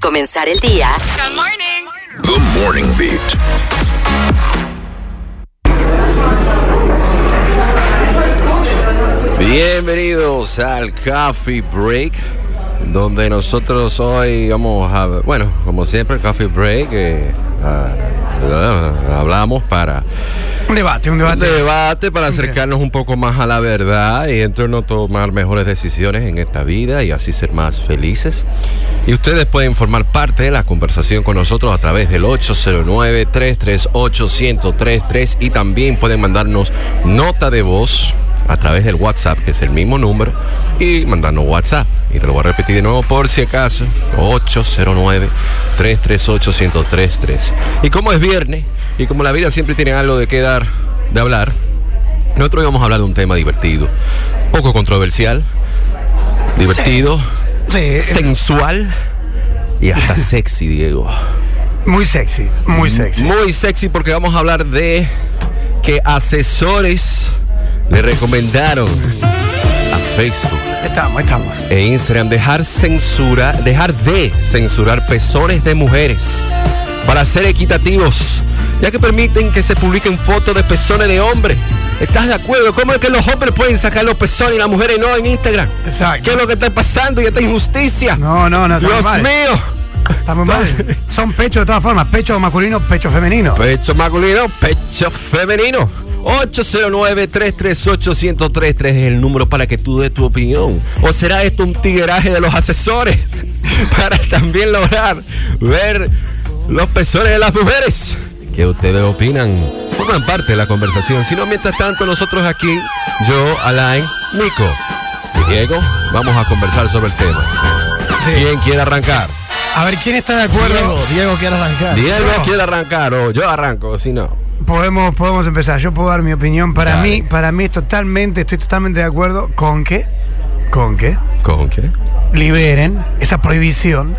comenzar el día. Good morning. The Morning Beat. Bienvenidos al Coffee Break, donde nosotros hoy vamos a, bueno, como siempre, el Coffee Break, eh, ah, ah, hablamos para Un debate, un un debate. debate, para acercarnos un poco más a la verdad y entre no tomar mejores decisiones en esta vida y así ser más felices. Y ustedes pueden formar parte de la conversación con nosotros a través del 809-338-1033 y también pueden mandarnos nota de voz a través del WhatsApp, que es el mismo número, y mandarnos WhatsApp. Y te lo voy a repetir de nuevo por si acaso, 809-338-1033. Y como es viernes, y como la vida siempre tiene algo de qué dar, de hablar, nosotros íbamos a hablar de un tema divertido, poco controversial, divertido, Sí, sensual y hasta sexy, Diego. muy sexy, muy sexy. Muy sexy porque vamos a hablar de que asesores le recomendaron a Facebook Estamos, estamos. e Instagram dejar censura, dejar de censurar pezones de mujeres para ser equitativos, ya que permiten que se publiquen fotos de pezones de hombres. ¿Estás de acuerdo? ¿Cómo es que los hombres pueden sacar los pezones y las mujeres no en Instagram? Exacto. ¿Qué es lo que está pasando y esta injusticia? No, no, no, Dios mal. mío. Estamos mal. Son pechos de todas formas, pecho masculino, pecho femenino. Pecho masculino, pecho femenino. 809-338-1033 es el número para que tú des tu opinión. ¿O será esto un tigueraje de los asesores? para también lograr ver los pezones de las mujeres. ¿Qué ustedes opinan? Forman parte de la conversación. Si no, mientras tanto, nosotros aquí, yo, Alain, Nico y Diego, vamos a conversar sobre el tema. Sí. ¿Quién quiere arrancar? A ver, ¿quién está de acuerdo? Diego, Diego quiere arrancar. Diego No. quiere arrancar o yo arranco, si no. Podemos, podemos empezar. Yo puedo dar mi opinión. Para Dale. mí, para mí es totalmente, estoy totalmente de acuerdo con que, con que ¿Con qué? liberen esa prohibición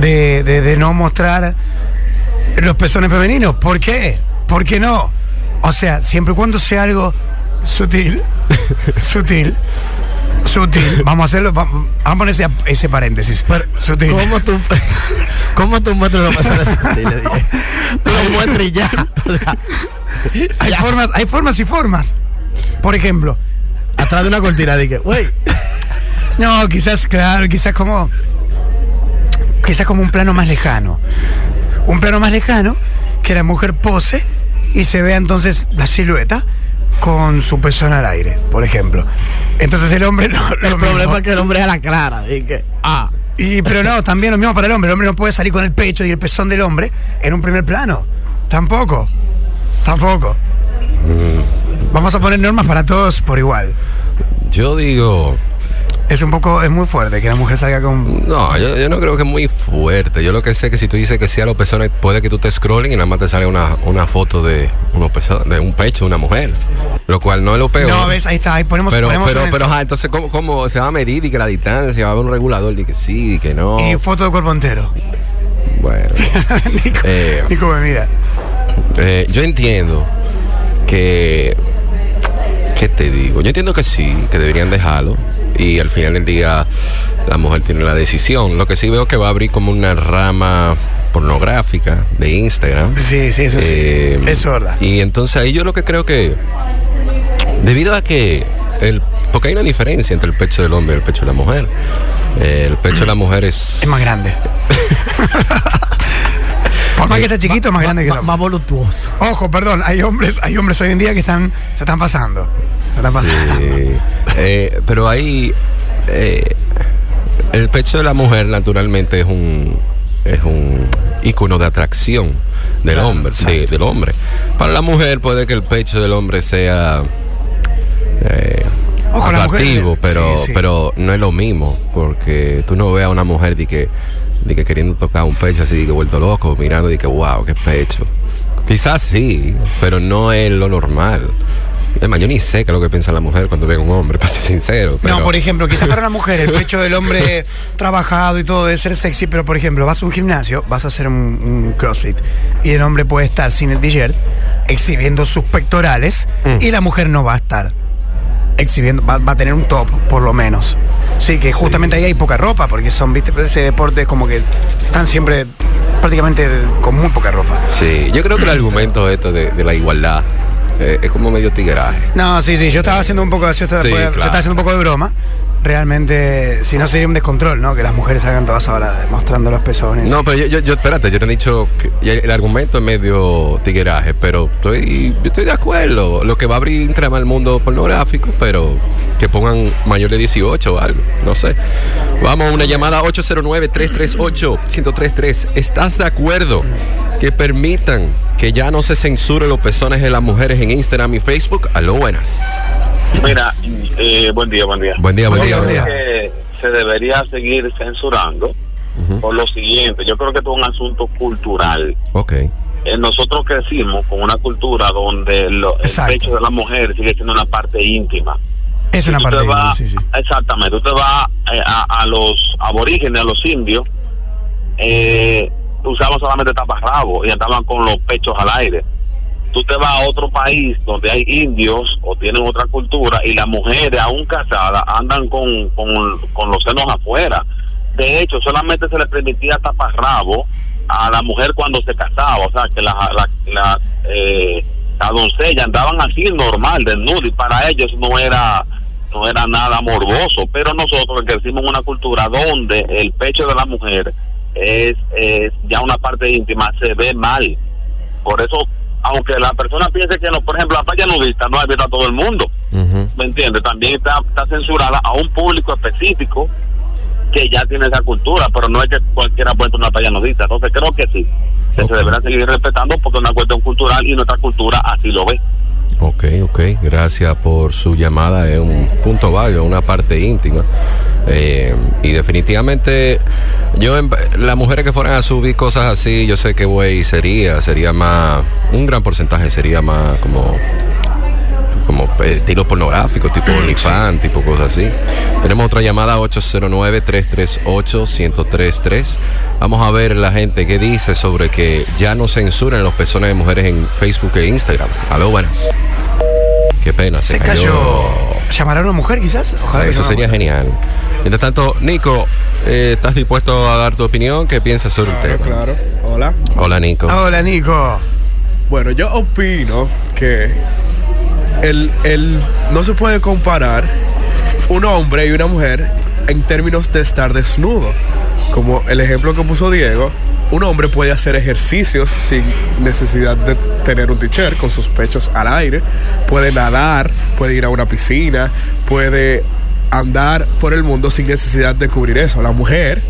de, de- de no mostrar los pezones femeninos. ¿Por qué? ¿Por qué no? O sea, siempre y cuando sea algo sutil, sutil, sutil. Vamos a hacerlo, va- vamos a poner ese, ese paréntesis. sutil. ¿Cómo tú, ¿Cómo tú muestras pezones sutiles, Diego? Tú lo muestras y ya. O sea, Hay ya. formas, hay formas y formas. Por ejemplo, Atrás de una cortina, dije, güey. no, quizás, claro, quizás como, quizás como un plano más lejano. Un plano más lejano que la mujer pose y se vea entonces la silueta con su pezón al aire, por ejemplo. Entonces el hombre no. lo El problema mismo. es que el hombre es a la clara. Dije, ah. Y, pero no, también lo mismo para el hombre. El hombre no puede salir con el pecho y el pezón del hombre en un primer plano. Tampoco. Tampoco. Vamos a poner normas para todos por igual. Yo digo, Es un poco, es muy fuerte que la mujer salga con. no, yo, yo no creo que es muy fuerte. Yo lo que sé es que si tú dices que sí a los pezones, puede que tú te scrollen y nada más te sale una, una foto de, unos pezones, de un pecho de una mujer. Lo cual no es lo peor. No, ves, ahí está, ahí ponemos. Pero, ponemos pero, pero, ajá, entonces, ¿cómo, ¿cómo se va a medir y que la distancia? Va a haber un regulador y que sí, y que no. Y foto de cuerpo entero. Bueno, Nico, Eh. Nico me mira. eh, yo entiendo que. ¿Qué te digo? Yo entiendo que sí, que deberían dejarlo. Y al final del día, la mujer tiene la decisión. Lo que sí veo que va a abrir como una rama pornográfica de Instagram. Sí, sí, eso sí. Eh, Eso es verdad. Y entonces ahí yo lo que creo que, debido a que, el, porque hay una diferencia entre el pecho del hombre y el pecho de la mujer. Eh, el pecho de la mujer es... Es más grande. Por más que sea chiquito, es más grande que el Más, hombre. más voluptuoso. Ojo, perdón, hay hombres, hay hombres hoy en día que están, se están pasando. Pasando. Sí. Eh, pero ahí eh, el pecho de la mujer naturalmente es un es un ícono de atracción del Claro, hombre, de- del hombre. Para la mujer puede que el pecho del hombre sea eh, Ojo, atractivo, pero sí, sí. pero no es lo mismo porque tú no ves a una mujer de que de que queriendo tocar un pecho así de que vuelto loco, mirando de que wow, qué pecho. Quizás sí, pero no es lo normal. Es más, yo ni sé qué es lo que piensa la mujer cuando ve a un hombre, para ser sincero. Pero, No, por ejemplo, quizás para una mujer el pecho del hombre trabajado y todo debe ser sexy, pero por ejemplo, vas a un gimnasio, vas a hacer un, un crossfit y el hombre puede estar sin el t-shirt exhibiendo sus pectorales Mm. y la mujer no va a estar. exhibiendo, va, va a tener un top, por lo menos. Sí, que justamente ahí hay poca ropa, porque son, viste, ese deporte como que están siempre prácticamente con muy poca ropa. Sí, yo creo que el argumento esto de, de la igualdad eh, es como medio tigueraje. No, sí, sí, yo estaba haciendo un poco, yo estaba, Sí, yo claro. estaba haciendo un poco de broma. Realmente, si no sería un descontrol, ¿no? Que las mujeres salgan todas ahora mostrando los pezones. No, pero yo, yo, yo- espérate, yo te he dicho que el argumento es medio tigueraje, pero estoy, yo estoy de acuerdo. Lo que va a abrir Instagram al mundo pornográfico, pero que pongan mayor de 18 o algo, no sé. Vamos a una llamada 809-338-1033. ¿Estás de acuerdo que permitan que ya no se censuren los pezones de las mujeres en Instagram y Facebook? Aló, buenas. Mira, eh, buen día, buen día. Buen día, buen Buen día. buen día. que se debería seguir censurando por lo siguiente. Yo creo que esto es un asunto cultural. Ok. Eh, nosotros crecimos con una cultura donde lo- el pecho de la mujer sigue siendo una parte íntima. es una parte sí, sí. Exactamente, tú te vas eh, a, a los aborígenes, a los indios, eh, usaban solamente taparrabos y andaban con los pechos al aire. Tú te vas a otro país donde hay indios o tienen otra cultura y las mujeres aún casadas andan con, con, con los senos afuera. De hecho, solamente se le permitía taparrabo a la mujer cuando se casaba, o sea, que la, la, la, eh, la doncella andaban así normal, desnuda, y para ellos no era no era nada morboso, pero nosotros crecimos en una cultura donde el pecho de la mujer es, es ya una parte íntima, se ve mal. Por eso, aunque la persona piense que no, por ejemplo, la playa nudista no abierta a todo el mundo. ¿me entiendes? También está, está censurada a un público específico que ya tiene esa cultura, pero no es que cualquiera pueda una playa nudista. Entonces creo que sí, que se deberá seguir respetando porque es una cuestión cultural y nuestra cultura así lo ve. Ok, ok. Gracias por su llamada. Es un punto válido, una parte íntima. Eh, y definitivamente, yo, en- las mujeres que fueran a subir cosas así, yo sé que, güey, sería, sería más, un gran porcentaje sería más como como eh, estilo pornográfico, tipo OnlyFans, tipo cosas así. Tenemos otra llamada 809-338-1033. Vamos a ver la gente que dice sobre que ya no censuran los pezones de mujeres en Facebook e Instagram. Aló, buenas. Qué pena, se, Se cayó. ¿Llamará a una mujer quizás? Ojalá que Eso sería genial. Mientras tanto, Nico, eh, ¿estás dispuesto a dar tu opinión? ¿Qué piensas sobre el Claro, tema? claro. Hola. Hola, Nico. Hola, Nico. Bueno, yo opino que el, el- no se puede comparar un hombre y una mujer en términos de estar desnudo. Como el ejemplo que puso Diego, un hombre puede hacer ejercicios sin necesidad de tener un t-shirt, con sus pechos al aire, puede nadar, puede ir a una piscina, puede andar por el mundo sin necesidad de cubrir eso. La mujer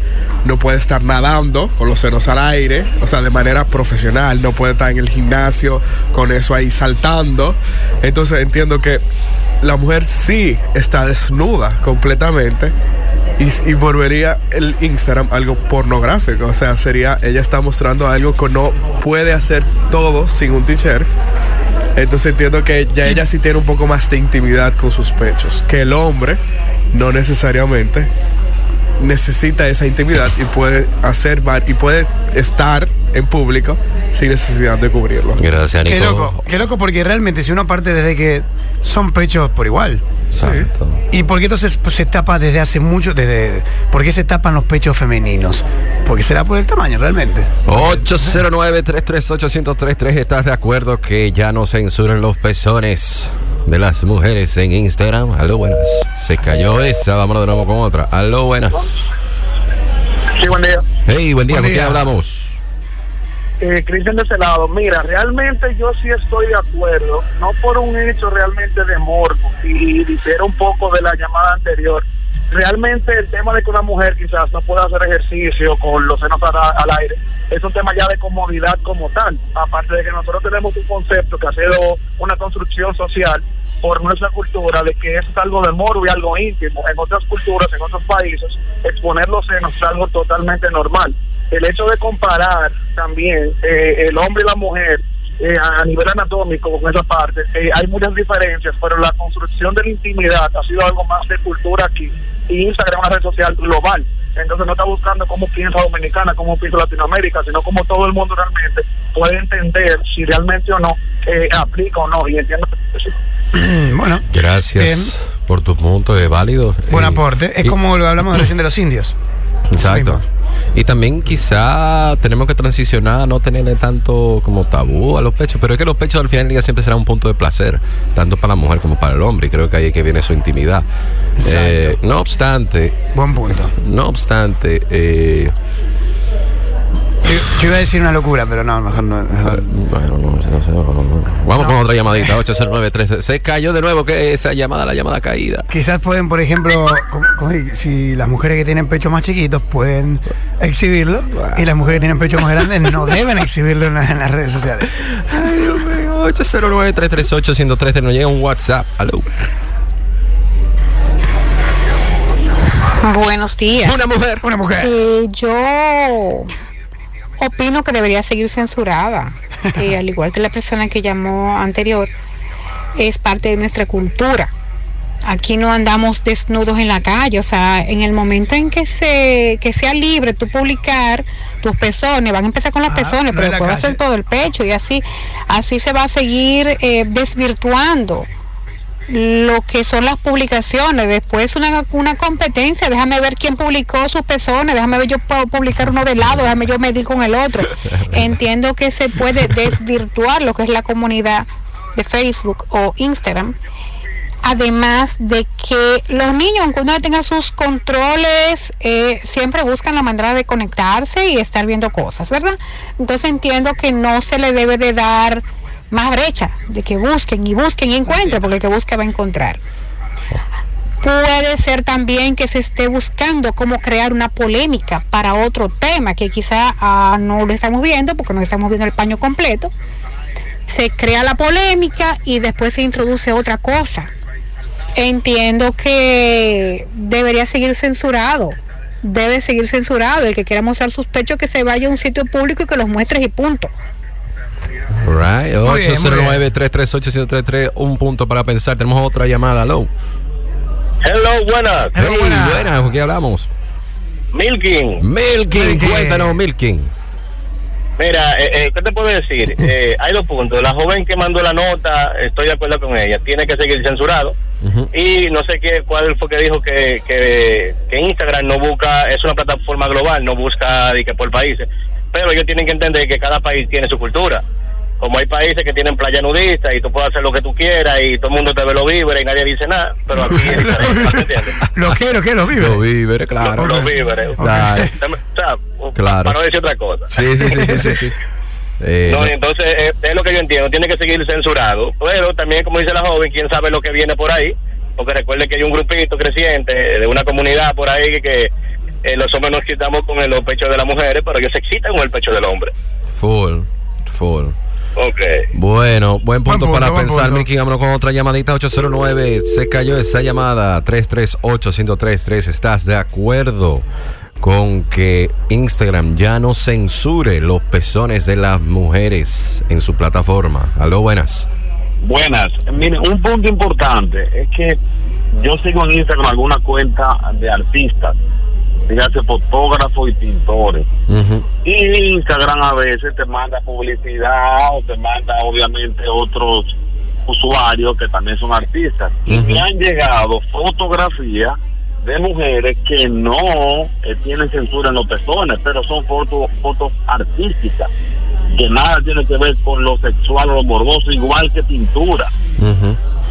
no puede estar nadando con los senos al aire, o sea, de manera profesional, no puede estar en el gimnasio con eso ahí saltando. Entonces entiendo que la mujer sí está desnuda completamente y, y volvería el Instagram algo pornográfico, o sea, sería, ella está mostrando algo que no puede hacer todo sin un t-shirt. Entonces entiendo que ya ella sí tiene un poco más de intimidad con sus pechos, que el hombre no necesariamente necesita esa intimidad y puede hacer y puede estar en público sin necesidad de cubrirlo. Gracias, Nico. Qué loco, qué loco porque realmente si uno parte desde que son pechos por igual. Exacto. ¿Y por qué entonces pues, se tapa desde hace mucho? Desde, ¿Por qué se tapan los pechos femeninos? Porque será por el tamaño realmente. 809-338-1033. ¿Estás de acuerdo que ya no censuren los pezones de las mujeres en Instagram? Aló, buenas. Se cayó esa. Vámonos de nuevo con otra. Aló, buenas. Sí, buen día. Hey, buen día. Buen ¿Con quién hablamos? Eh, Cristian de ese lado, mira, realmente yo sí estoy de acuerdo, no por un hecho realmente de morbo, y, difiero un poco de la llamada anterior. Realmente el tema de que una mujer quizás no pueda hacer ejercicio con los senos al, al aire es un tema ya de comodidad como tal. Aparte de que nosotros tenemos un concepto que ha sido una construcción social por nuestra cultura de que eso es algo de morbo y algo íntimo. En otras culturas, en otros países, exponer los senos es algo totalmente normal. El hecho de comparar también eh, el hombre y la mujer eh, a nivel anatómico con esa parte, eh, hay muchas diferencias, pero la construcción de la intimidad ha sido algo más de cultura aquí. Y Instagram es una red social global. Entonces no está buscando cómo piensa Dominicana, cómo piensa Latinoamérica, sino cómo todo el mundo realmente puede entender si realmente o no eh, aplica o no. Y entiendo que sí. Bueno. Gracias Bien. por tu punto, es válido. Buen aporte. Es y- como lo hablamos recién de los indios. Exacto. Y también quizá tenemos que transicionar a no tenerle tanto como tabú a los pechos, pero es que los pechos al final del día siempre serán un punto de placer, tanto para la mujer como para el hombre, y creo que ahí es que viene su intimidad. Eh, no obstante, Buen punto. no obstante, eh, Yo, yo iba a decir una locura, pero no, mejor no. mejor- bueno, no, no sé, no, no, no. vamos con otra llamadita, 809 Se cayó de nuevo, que esa llamada, la llamada caída. Quizás pueden, por ejemplo, como- como si las mujeres que tienen pechos más chiquitos pueden exhibirlo y las mujeres que tienen pechos más grandes no deben exhibirlo en, la- en las redes sociales. Ay, Dios mío, 809-338-1013, nos llega un WhatsApp. Aló. Buenos días. Una mujer. Una mujer. Eh, yo opino que debería seguir censurada, que al igual que la persona que llamó anterior, es parte de nuestra cultura. Aquí no andamos desnudos en la calle, o sea, en el momento en que se que sea libre tú publicar tus pezones, van a empezar con los Ajá, pezones, no pero ser calle. todo el pecho y así así se va a seguir eh, desvirtuando lo que son las publicaciones. Después una, una competencia, déjame ver quién publicó sus pezones, déjame ver yo puedo publicar uno de lado, déjame yo medir con el otro. Entiendo que se puede desvirtuar lo que es la comunidad de Facebook o Instagram. Además de que los niños, aunque uno tenga sus controles, eh, siempre buscan la manera de conectarse y estar viendo cosas, ¿verdad? Entonces entiendo que no se le debe de dar más brecha, de que busquen y busquen y encuentren, porque el que busca va a encontrar. Puede ser también que se esté buscando cómo crear una polémica para otro tema que quizá ah, no lo estamos viendo porque no estamos viendo el paño completo. Se crea la polémica y después se introduce otra cosa. Entiendo que debería seguir censurado. Debe seguir censurado. El que quiera mostrar sus pechos que se vaya a un sitio público y que los muestres y punto. Right. Muy bien, muy 809-338-1033, un punto para pensar. Tenemos otra llamada. Aló. Hello, buenas. Hello, Hey, buenas. buenas, ¿con qué hablamos? Milking. Milking, Milking. cuéntanos, Milking. Mira, eh, eh, ¿qué te puedo decir? Eh, hay dos puntos. La joven que mandó la nota, estoy de acuerdo con ella, tiene que seguir censurado. Ujú. Y no sé qué, cuál fue que dijo que, que, que Instagram no busca, es una plataforma global, no busca de que por países. Pero ellos tienen que entender que cada país tiene su cultura. Como hay países que tienen playa nudista y tú puedes hacer lo que tú quieras y todo el mundo te ve lo víveres y nadie dice nada, pero aquí es diferente. Lo que, lo que, lo vive. Los víveres, claro. Los víveres. Dale. O sea, Claro. para no decir otra cosa. Sí, sí, sí, sí, sí. sí. Eh, No, entonces eh, es lo que yo entiendo, tiene que seguir censurado, pero también como dice la joven, quién sabe lo que viene por ahí, porque recuerde que hay un grupito creciente de una comunidad por ahí que, que, eh, los hombres nos quitamos con el- los pechos de las mujeres, pero ellos se excitan con el pecho del hombre. Full, full. Ok. Bueno, buen punto, Buen punto, para buen pensar, punto. Vámonos con otra llamadita, 809. Se cayó esa llamada, 338-1033. ¿Estás de acuerdo con que Instagram ya no censure los pezones de las mujeres en su plataforma? Aló, buenas. Buenas. Mire, un punto importante es que yo sigo en Instagram alguna cuenta de artistas, dígase fotógrafos y pintores. Y Instagram a veces te manda publicidad o te manda obviamente otros usuarios que también son artistas. Y me han llegado fotografías de mujeres que no eh, tienen censura en los pezones, pero son fotos fotos artísticas, que nada tiene que ver con lo sexual o lo morboso, igual que pintura.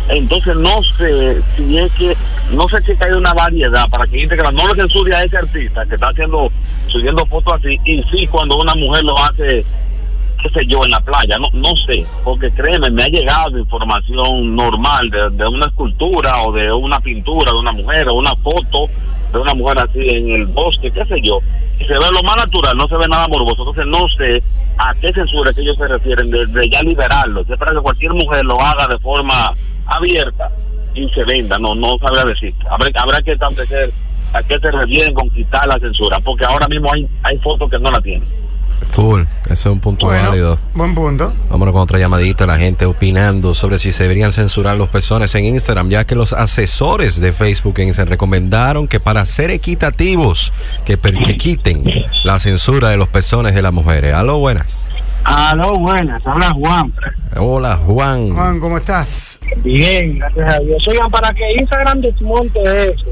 Entonces no sé si es que, no sé si hay una variedad para que Instagram no lo censure a ese artista que está haciendo, subiendo fotos así, y sí cuando una mujer lo hace, qué sé yo, en la playa, no, no sé, porque créeme, me ha llegado información normal de, de una escultura o de una pintura de una mujer o una foto de una mujer así en el bosque, qué sé yo, y se ve lo más natural, no se ve nada morboso, entonces no sé a qué censura que ellos se refieren de, ya liberarlo, es para que cualquier mujer lo haga de forma abierta y se venda, no no sabría decir. Habrá, habrá que establecer a qué se refieren con quitar la censura, porque ahora mismo hay, hay fotos que no la tienen. Full, ese es un punto Bueno, válido. buen punto. Vámonos con otra llamadita, la gente opinando sobre si se deberían censurar los pezones en Instagram, ya que los asesores de Facebook e Instagram recomendaron que para ser equitativos, que, per- que quiten la censura de los pezones de las mujeres. Aló, buenas. Aló, buenas, habla Juan. Hola, Juan. Juan, ¿cómo estás? Bien, gracias a Dios. Oigan, para que Instagram desmonte eso,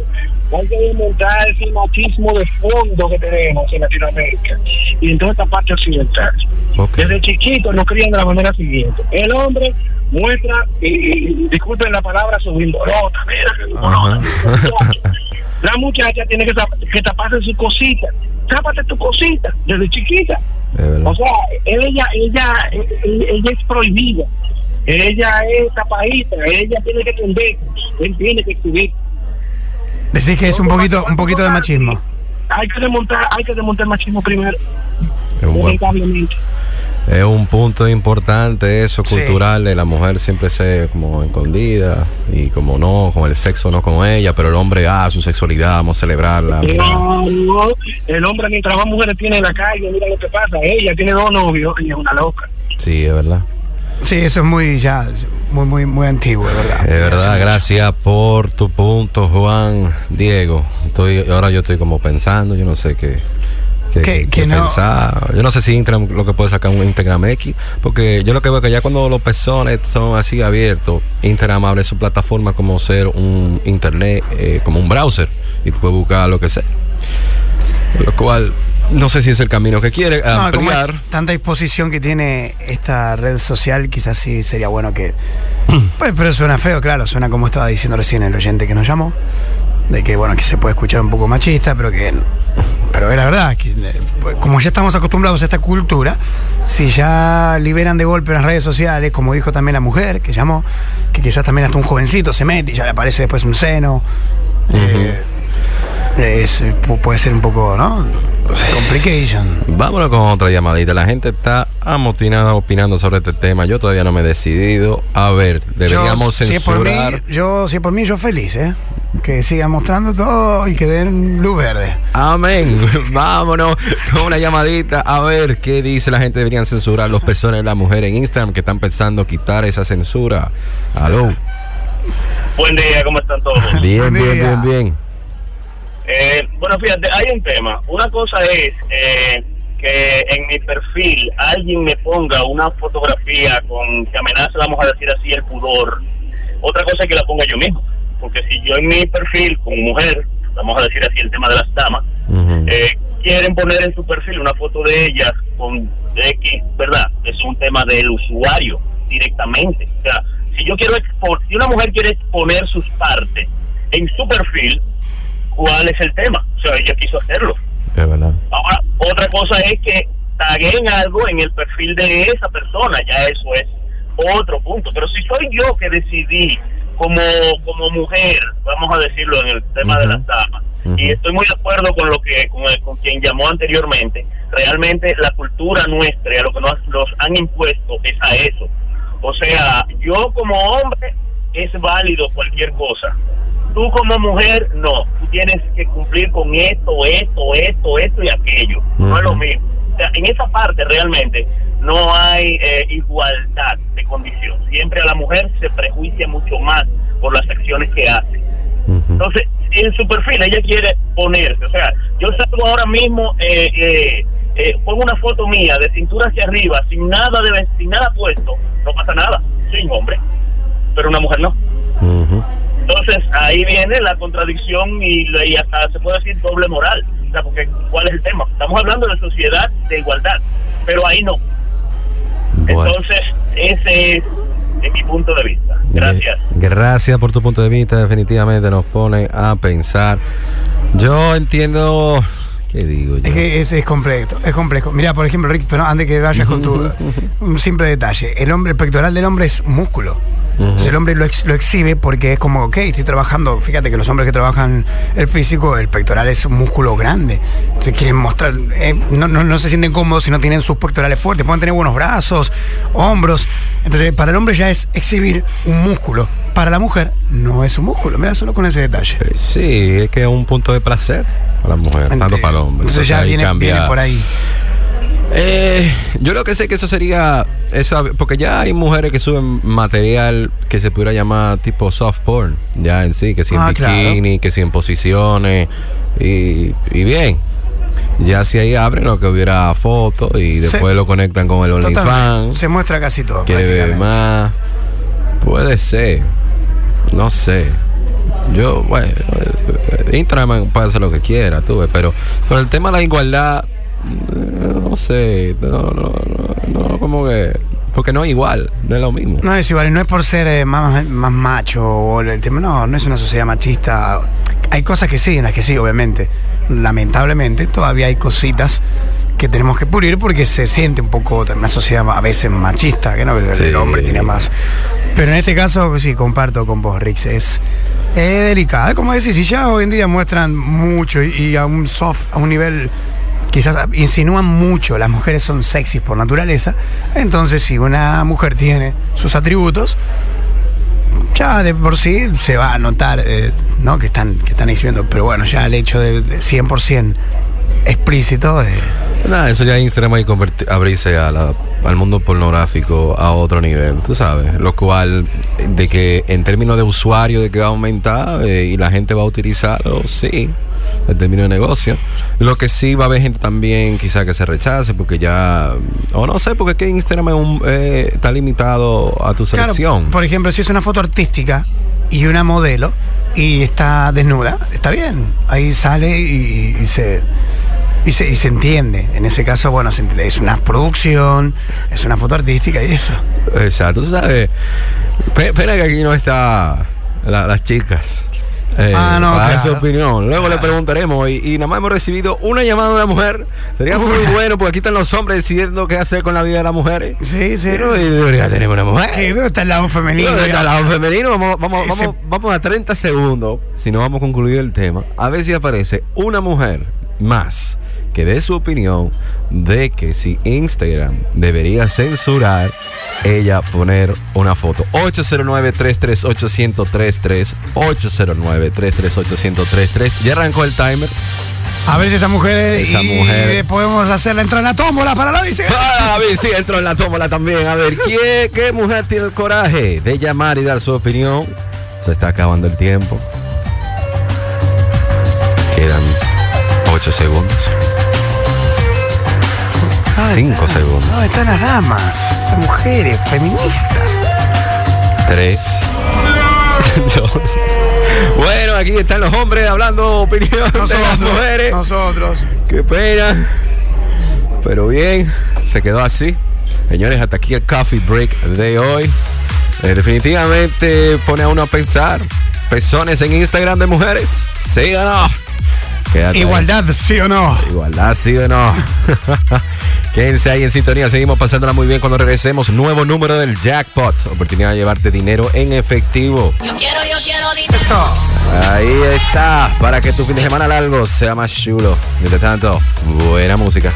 hay que desmontar ese machismo de fondo que tenemos en Latinoamérica y en toda esta parte occidental. Desde chiquitos nos crían de la manera siguiente. El hombre muestra, y, y- disculpen la palabra, su bimbolota, mira. La muchacha tiene que, que taparse su cosita. Tápate tu cosita desde chiquita. O sea, ella, ella, ella, es prohibida. Ella es tapadita. Ella tiene que entender. Él tiene que escribir. Decís que es un poquito, un poquito de machismo. Hay que desmontar, hay que desmontar el machismo primero. Es un, buen- Lamentablemente. Es un punto importante eso, Sí. cultural, de la mujer siempre ser como escondida y como no, con el sexo no con ella, pero el hombre, ah, su sexualidad, vamos a celebrarla. mira. Claro, el hombre mientras más mujeres tiene en la calle, mira lo que pasa. Ella tiene dos novios y es una loca. Sí, es verdad. Sí, eso es muy ya, muy, muy, muy antiguo, de verdad. Es verdad, gracias por tu punto, Juan. Diego, estoy, ahora yo estoy como pensando, yo no sé qué. Que- no- pensar. Yo no sé si Instagram lo que puede sacar un Instagram X, porque yo lo que veo que ya cuando los pezones son así abiertos, Instagram abre su plataforma como ser un internet, eh, como un browser, y tú puedes buscar lo que sea. Lo cual, no sé si es el camino que quiere No, como tanta disposición que tiene esta red social, quizás sí sería bueno que. Pues, pero suena feo, claro, suena como estaba diciendo recién el oyente que nos llamó, de que bueno, que se puede escuchar un poco machista, pero que. Pero es la verdad, que eh, pues, como ya estamos acostumbrados a esta cultura, si ya liberan de golpe las redes sociales, como dijo también la mujer que llamó, que quizás también hasta un jovencito se mete y ya le aparece después un seno. eh, es, eh, pu- puede ser un poco, ¿no? Complication. Vámonos con otra llamadita. La gente está amotinada opinando sobre este tema. Yo todavía no me he decidido. A ver, deberíamos yo, si es por mí, censurar. yo, si es por mí, yo feliz, ¿eh? Que sigan mostrando todo y que den luz verde. Amén. Vámonos con una llamadita. A ver qué dice la gente. Deberían censurar los personas de la mujer en Instagram que están pensando quitar esa censura. Aló. Buen día, ¿cómo están todos? Bien, Buen bien, bien, bien. Eh, bueno, fíjate, hay un tema. Una cosa es eh, que en mi perfil alguien me ponga una fotografía con que amenaza, vamos a decir así, el pudor. Otra cosa es que la ponga yo mismo. Porque si yo en mi perfil como mujer, vamos a decir así, el tema de las damas, eh, quieren poner en su perfil una foto de ellas con X, ¿verdad? Es un tema del usuario directamente. O sea, si yo quiero expo- si una mujer quiere exponer sus partes en su perfil, ¿cuál es el tema? O sea, ella quiso hacerlo. Es verdad. Ahora, otra cosa es que taguen algo en el perfil de esa persona, ya eso es otro punto. Pero si soy yo que decidí como, como mujer, vamos a decirlo en el tema de las damas, y estoy muy de acuerdo con lo que con, el- con quien llamó anteriormente, realmente la cultura nuestra a lo que nos, nos han impuesto es a eso. O sea, yo como hombre es válido cualquier cosa. Tú como mujer, no. Tú tienes que cumplir con esto, esto, esto, esto y aquello. No es lo mismo. O sea, en esa parte realmente no hay eh, igualdad de condición. Siempre a la mujer se prejuicia mucho más por las acciones que hace. Entonces, en su perfil ella quiere ponerse, o sea, yo salgo ahora mismo, eh, eh, eh, pongo una foto mía de cintura hacia arriba, sin nada de sin nada puesto, no pasa nada, soy un hombre, pero una mujer no. Entonces, ahí viene la contradicción y, y hasta se puede decir doble moral, o sea, porque ¿cuál es el tema? Estamos hablando de sociedad de igualdad, pero ahí no. Bueno. Entonces, ese es, es mi punto de vista. Gracias. Gracias por tu punto de vista. Definitivamente nos pone a pensar. Yo entiendo. ¿Qué digo yo? Es que es, es complejo, es complejo. Mira, por ejemplo, Rick, pero antes que vayas con tu un simple detalle, el hombre, el pectoral del hombre es músculo. Sea, el hombre lo, ex- lo exhibe porque es como, ok, estoy trabajando. Fíjate que los hombres que trabajan el físico, el pectoral es un músculo grande. Entonces quieren mostrar, eh, no, no, no se sienten cómodos si no tienen sus pectorales fuertes. Pueden tener buenos brazos, hombros. Entonces, para el hombre ya es exhibir un músculo. Para la mujer no es un músculo. Mira, solo con ese detalle. Eh, Sí, es que es un punto de placer para la mujer, tanto para el hombre. Entonces ya viene, viene por ahí. Eh, yo lo que sé que eso sería eso porque ya hay mujeres que suben material que se pudiera llamar tipo soft porn ya en sí que si en Ah, claro. bikini que si en posiciones y, y bien Ya si ahí abren lo que hubiera fotos y Se- después lo conectan con el. OnlyFans. Se muestra casi todo. Quiere ver más. Puede ser. No sé. Yo, bueno, eh, Instagram puede hacer lo que quiera, tú ves, pero por el tema de la igualdad, no sé, no, no, no, no, como que, porque no es igual, no es lo mismo. No es igual, y no es por ser eh, más, más macho o el tema. No, no es una sociedad machista. Hay cosas que sí, en las que sí, obviamente. Lamentablemente, todavía hay cositas que tenemos que pulir porque se siente un poco una sociedad a veces machista, que no, el Sí. hombre tiene más. Pero en este caso, sí, comparto con vos, Rix. Es, es delicado. Como decís, si ya hoy en día muestran mucho y, y a un soft, a un nivel quizás insinúan mucho, las mujeres son sexys por naturaleza, entonces si una mujer tiene sus atributos, ya de por sí se va a notar eh, ¿no? que, están, que están exhibiendo, pero bueno, ya el hecho de, de 100% explícito, eh, eso ya Instagram hay abrirse a al mundo pornográfico a otro nivel, tú sabes. Lo cual, de que en términos de usuario, de que va a aumentar eh, y la gente va a utilizarlo, sí, en términos de negocio. Lo que sí va a haber gente también quizá que se rechace porque ya, o no sé, porque es que Instagram es un- eh, está limitado a tu Claro, selección. por ejemplo, si es una foto artística y una modelo y está desnuda, está bien. Ahí sale y, y se, y, se, y se entiende. En ese caso, bueno, se entiende. es una producción, es una foto artística y eso. Exacto, tú sabes. Pe- Pena que aquí no está la- las chicas. Eh, Ah, no, para su claro. opinión. Luego le preguntaremos. Y, y nada más hemos recibido una llamada de una mujer. Sería muy bueno porque aquí están los hombres decidiendo qué hacer con la vida de las mujeres. Sí, sí. Pero y debería tener una mujer. Eh, ¿Dónde está el lado femenino? ¿Dónde está el lado femenino? Vamos, vamos, vamos, vamos a 30 segundos, si no vamos a concluir el tema, a ver si aparece una mujer más que dé su opinión de que si Instagram debería censurar, ella poner una foto. 809-338-1033, 809-338-1033. Ya arrancó el timer. A ver si esa mujer, Esa y mujer. podemos hacerla entrar en la tómbola para la dice. Ah, a ver si entró en la tómbola también. A ver, ¿quién, ¿qué mujer tiene el coraje de llamar y dar su opinión? Se está acabando el tiempo. Quedan 8 segundos. 5 segundos. No, están las damas, esas mujeres feministas. 3. Bueno, aquí están los hombres hablando opinión de las mujeres. nosotros. Qué pena. Pero bien, se quedó así. Señores, hasta aquí el coffee break de hoy. Eh, definitivamente pone a uno a pensar. Pezones en Instagram de mujeres. ¿Sí o no? Quédate ahí. Igualdad, sí o no. Igualdad, sí o no. Quédense ahí en sintonía. Seguimos pasándola muy bien cuando regresemos. Nuevo número del jackpot. Oportunidad de llevarte dinero en efectivo. Yo quiero, yo quiero dinero. Eso. Ahí está. Para que tu fin de semana largo sea más chulo. Mientras tanto, buena música.